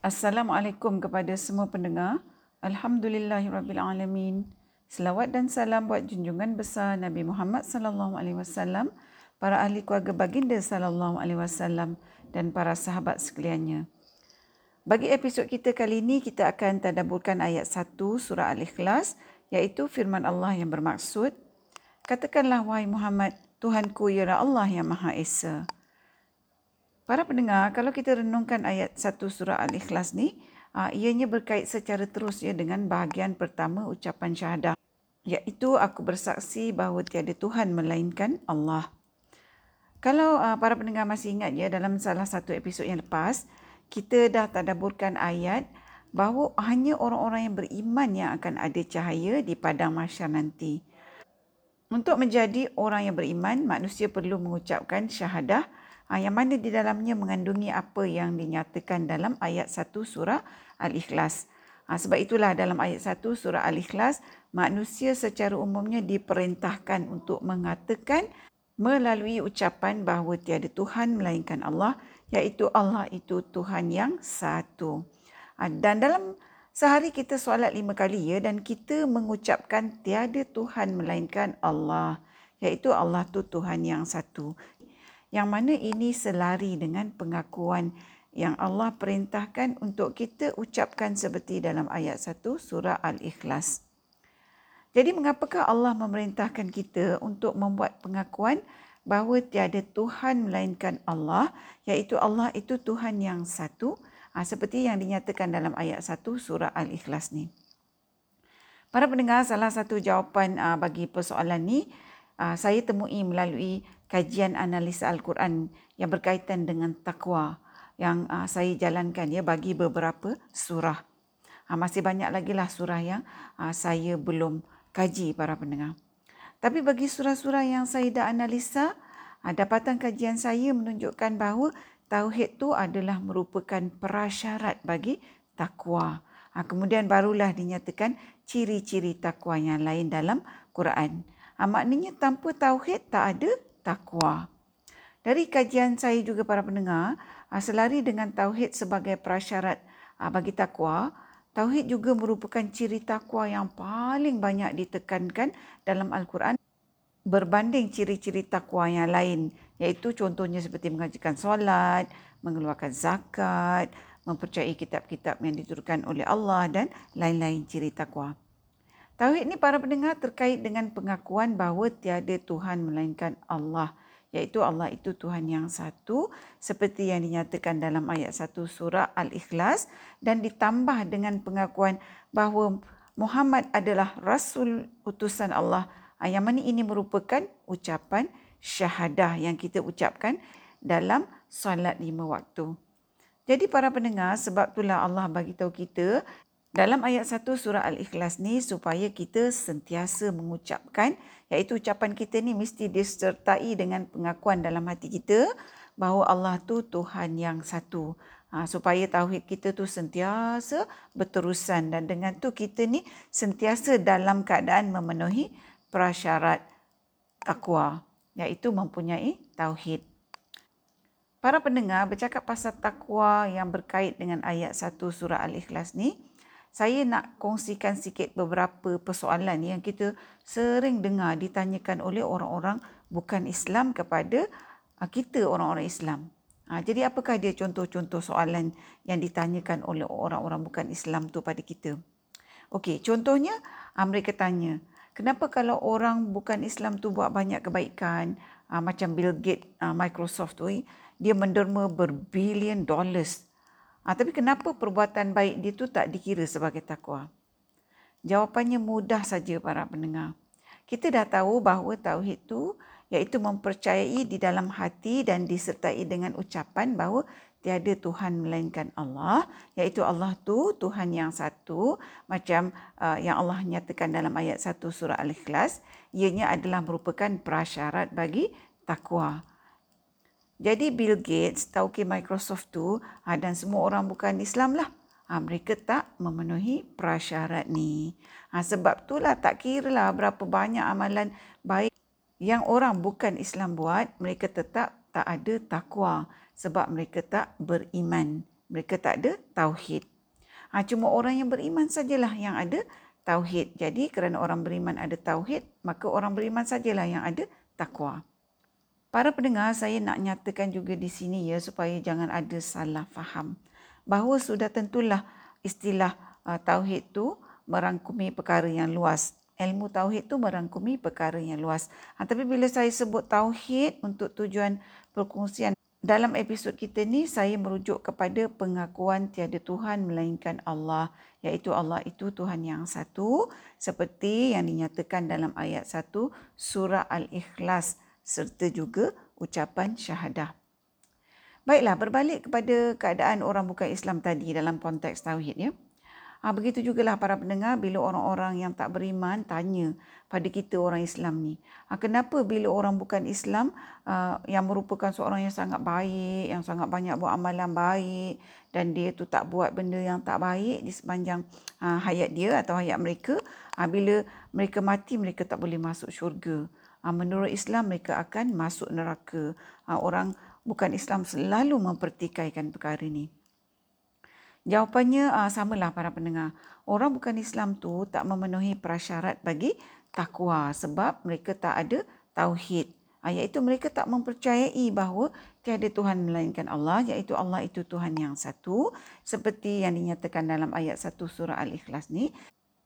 Assalamualaikum kepada semua pendengar. Alhamdulillahirabbilalamin. Selawat dan salam buat junjungan besar Nabi Muhammad sallallahu alaihi wasallam, para ahli keluarga baginda sallallahu alaihi wasallam dan para sahabat sekaliannya. Bagi episod kita kali ini kita akan tadabburkan ayat 1 surah Al-Ikhlas iaitu firman Allah yang bermaksud Katakanlah wahai Muhammad, Tuhanku ialah Allah yang Maha Esa. Para pendengar, kalau kita renungkan ayat 1 surah Al-Ikhlas ni, uh, ianya berkait secara terus ya dengan bahagian pertama ucapan syahadah. Iaitu aku bersaksi bahawa tiada Tuhan melainkan Allah. Kalau uh, para pendengar masih ingat ya dalam salah satu episod yang lepas, kita dah tadaburkan ayat bahawa hanya orang-orang yang beriman yang akan ada cahaya di padang mahsyar nanti. Untuk menjadi orang yang beriman, manusia perlu mengucapkan syahadah Ah, yang mana di dalamnya mengandungi apa yang dinyatakan dalam ayat 1 surah Al-Ikhlas. Ah, sebab itulah dalam ayat 1 surah Al-Ikhlas, manusia secara umumnya diperintahkan untuk mengatakan melalui ucapan bahawa tiada Tuhan melainkan Allah, iaitu Allah itu Tuhan yang satu. Ah, dan dalam sehari kita solat lima kali ya dan kita mengucapkan tiada Tuhan melainkan Allah, iaitu Allah tu Tuhan yang satu yang mana ini selari dengan pengakuan yang Allah perintahkan untuk kita ucapkan seperti dalam ayat 1 surah Al-Ikhlas. Jadi mengapakah Allah memerintahkan kita untuk membuat pengakuan bahawa tiada Tuhan melainkan Allah, iaitu Allah itu Tuhan yang satu, ah, seperti yang dinyatakan dalam ayat 1 surah Al-Ikhlas ni. Para pendengar, salah satu jawapan ah, bagi persoalan ni uh, saya temui melalui kajian analisa Al-Quran yang berkaitan dengan takwa yang uh, saya jalankan ya bagi beberapa surah. Uh, masih banyak lagi lah surah yang uh, saya belum kaji para pendengar. Tapi bagi surah-surah yang saya dah analisa, uh, dapatan kajian saya menunjukkan bahawa tauhid tu adalah merupakan prasyarat bagi takwa. Uh, kemudian barulah dinyatakan ciri-ciri takwa yang lain dalam Quran. Ha, maknanya tanpa tauhid tak ada takwa. Dari kajian saya juga para pendengar, ha, selari dengan tauhid sebagai prasyarat ha, bagi takwa, tauhid juga merupakan ciri takwa yang paling banyak ditekankan dalam Al-Quran berbanding ciri-ciri takwa yang lain iaitu contohnya seperti mengajikan solat, mengeluarkan zakat, mempercayai kitab-kitab yang diturunkan oleh Allah dan lain-lain ciri takwa. Tauhid ni para pendengar terkait dengan pengakuan bahawa tiada Tuhan melainkan Allah. Iaitu Allah itu Tuhan yang satu seperti yang dinyatakan dalam ayat 1 surah Al-Ikhlas. Dan ditambah dengan pengakuan bahawa Muhammad adalah rasul utusan Allah. Ah, yang mana ini merupakan ucapan syahadah yang kita ucapkan dalam solat lima waktu. Jadi para pendengar sebab itulah Allah bagi tahu kita dalam ayat 1 surah Al-Ikhlas ni supaya kita sentiasa mengucapkan iaitu ucapan kita ni mesti disertai dengan pengakuan dalam hati kita bahawa Allah tu Tuhan yang satu. Ha, supaya tauhid kita tu sentiasa berterusan dan dengan tu kita ni sentiasa dalam keadaan memenuhi prasyarat takwa iaitu mempunyai tauhid. Para pendengar bercakap pasal takwa yang berkait dengan ayat 1 surah Al-Ikhlas ni, saya nak kongsikan sikit beberapa persoalan yang kita sering dengar ditanyakan oleh orang-orang bukan Islam kepada ah, kita orang-orang Islam. Ha, jadi apakah dia contoh-contoh soalan yang ditanyakan oleh orang-orang bukan Islam tu pada kita? Okey, contohnya ha, mereka tanya, kenapa kalau orang bukan Islam tu buat banyak kebaikan, macam Bill Gates, Microsoft tu, dia menderma berbilion dollars Ha, tapi kenapa perbuatan baik dia tu tak dikira sebagai takwa? Jawapannya mudah saja para pendengar. Kita dah tahu bahawa tauhid tu iaitu mempercayai di dalam hati dan disertai dengan ucapan bahawa tiada Tuhan melainkan Allah iaitu Allah tu Tuhan yang satu macam uh, yang Allah nyatakan dalam ayat 1 surah Al-Ikhlas ianya adalah merupakan prasyarat bagi takwa. Jadi Bill Gates, tauke Microsoft tu ha, dan semua orang bukan Islam lah. Ha, mereka tak memenuhi prasyarat ni. Ha, sebab itulah tak kira lah berapa banyak amalan baik yang orang bukan Islam buat, mereka tetap tak ada takwa sebab mereka tak beriman mereka tak ada tauhid. Ha, cuma orang yang beriman sajalah yang ada tauhid. Jadi kerana orang beriman ada tauhid, maka orang beriman sajalah yang ada takwa. Para pendengar, saya nak nyatakan juga di sini ya supaya jangan ada salah faham. Bahawa sudah tentulah istilah uh, tauhid tu merangkumi perkara yang luas. Ilmu tauhid tu merangkumi perkara yang luas. Ha, tapi bila saya sebut tauhid untuk tujuan perkongsian dalam episod kita ni saya merujuk kepada pengakuan tiada Tuhan melainkan Allah iaitu Allah itu Tuhan yang satu seperti yang dinyatakan dalam ayat 1 surah Al-Ikhlas serta juga ucapan syahadah. Baiklah berbalik kepada keadaan orang bukan Islam tadi dalam konteks tauhid ya. Ha, begitu jugalah para pendengar bila orang-orang yang tak beriman tanya pada kita orang Islam ni. Ha, kenapa bila orang bukan Islam uh, yang merupakan seorang yang sangat baik, yang sangat banyak buat amalan baik dan dia tu tak buat benda yang tak baik di sepanjang uh, hayat dia atau hayat mereka, uh, bila mereka mati mereka tak boleh masuk syurga. Uh, menurut Islam mereka akan masuk neraka. Uh, orang bukan Islam selalu mempertikaikan perkara ini. Jawapannya uh, samalah para pendengar. Orang bukan Islam tu tak memenuhi prasyarat bagi takwa sebab mereka tak ada tauhid. Uh, iaitu mereka tak mempercayai bahawa tiada Tuhan melainkan Allah iaitu Allah itu Tuhan yang satu seperti yang dinyatakan dalam ayat 1 surah Al-Ikhlas ni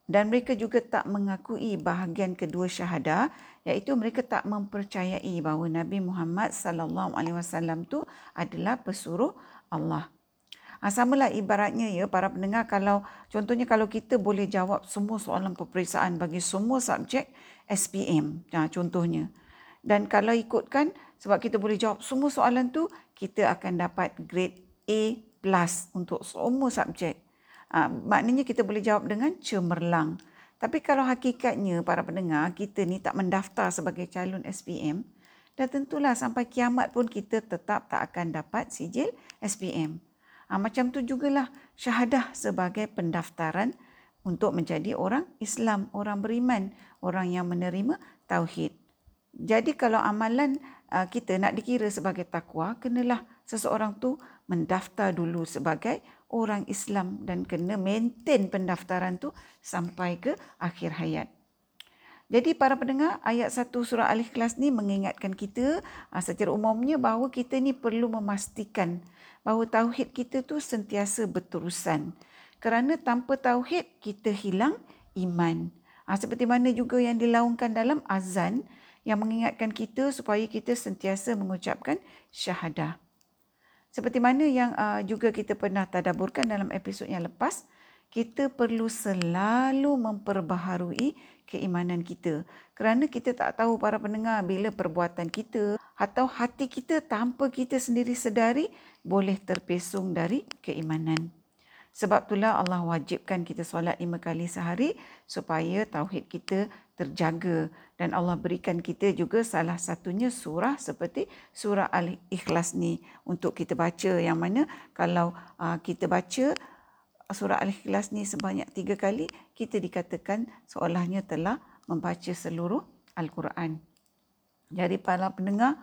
dan mereka juga tak mengakui bahagian kedua syahadah iaitu mereka tak mempercayai bahawa Nabi Muhammad sallallahu alaihi wasallam tu adalah pesuruh Allah. Ha, samalah ibaratnya ya para pendengar kalau contohnya kalau kita boleh jawab semua soalan peperiksaan bagi semua subjek SPM ha, contohnya. Dan kalau ikutkan sebab kita boleh jawab semua soalan tu kita akan dapat grade A plus untuk semua subjek. Ha, maknanya kita boleh jawab dengan cemerlang. Tapi kalau hakikatnya para pendengar kita ni tak mendaftar sebagai calon SPM, dan tentulah sampai kiamat pun kita tetap tak akan dapat sijil SPM. Ha, macam tu jugalah syahadah sebagai pendaftaran untuk menjadi orang Islam, orang beriman, orang yang menerima tauhid. Jadi kalau amalan uh, kita nak dikira sebagai takwa, kenalah seseorang tu mendaftar dulu sebagai orang Islam dan kena maintain pendaftaran tu sampai ke akhir hayat. Jadi para pendengar, ayat 1 surah Al-Ikhlas ni mengingatkan kita uh, secara umumnya bahawa kita ni perlu memastikan bahawa tauhid kita tu sentiasa berterusan. Kerana tanpa tauhid kita hilang iman. Ha, seperti mana juga yang dilaungkan dalam azan yang mengingatkan kita supaya kita sentiasa mengucapkan syahadah. Seperti mana yang uh, juga kita pernah tadaburkan dalam episod yang lepas, kita perlu selalu memperbaharui keimanan kita. Kerana kita tak tahu para pendengar bila perbuatan kita atau hati kita tanpa kita sendiri sedari boleh terpesong dari keimanan. Sebab itulah Allah wajibkan kita solat lima kali sehari supaya tauhid kita terjaga. Dan Allah berikan kita juga salah satunya surah seperti surah Al-Ikhlas ni untuk kita baca. Yang mana kalau uh, kita baca surah Al-Ikhlas ni sebanyak tiga kali, kita dikatakan seolahnya telah membaca seluruh Al-Quran. Jadi para pendengar,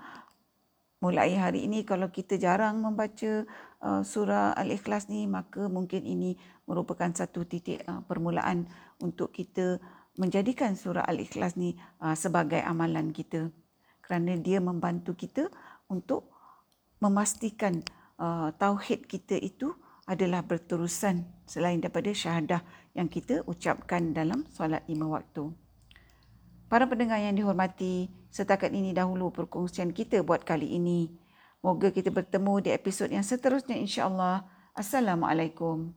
mulai hari ini kalau kita jarang membaca uh, surah Al-Ikhlas ni maka mungkin ini merupakan satu titik uh, permulaan untuk kita menjadikan surah Al-Ikhlas ni uh, sebagai amalan kita kerana dia membantu kita untuk memastikan uh, tauhid kita itu adalah berterusan selain daripada syahadah yang kita ucapkan dalam solat lima waktu. Para pendengar yang dihormati, setakat ini dahulu perkongsian kita buat kali ini. Moga kita bertemu di episod yang seterusnya insya-Allah. Assalamualaikum.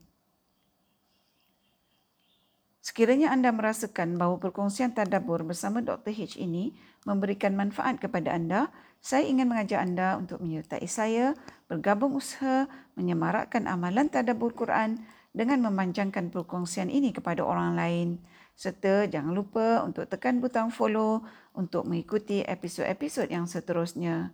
Sekiranya anda merasakan bahawa perkongsian tadabbur bersama Dr. H ini memberikan manfaat kepada anda, saya ingin mengajak anda untuk menyertai saya bergabung usaha menyemarakkan amalan tadabbur Quran dengan memanjangkan perkongsian ini kepada orang lain serta jangan lupa untuk tekan butang follow untuk mengikuti episod-episod yang seterusnya.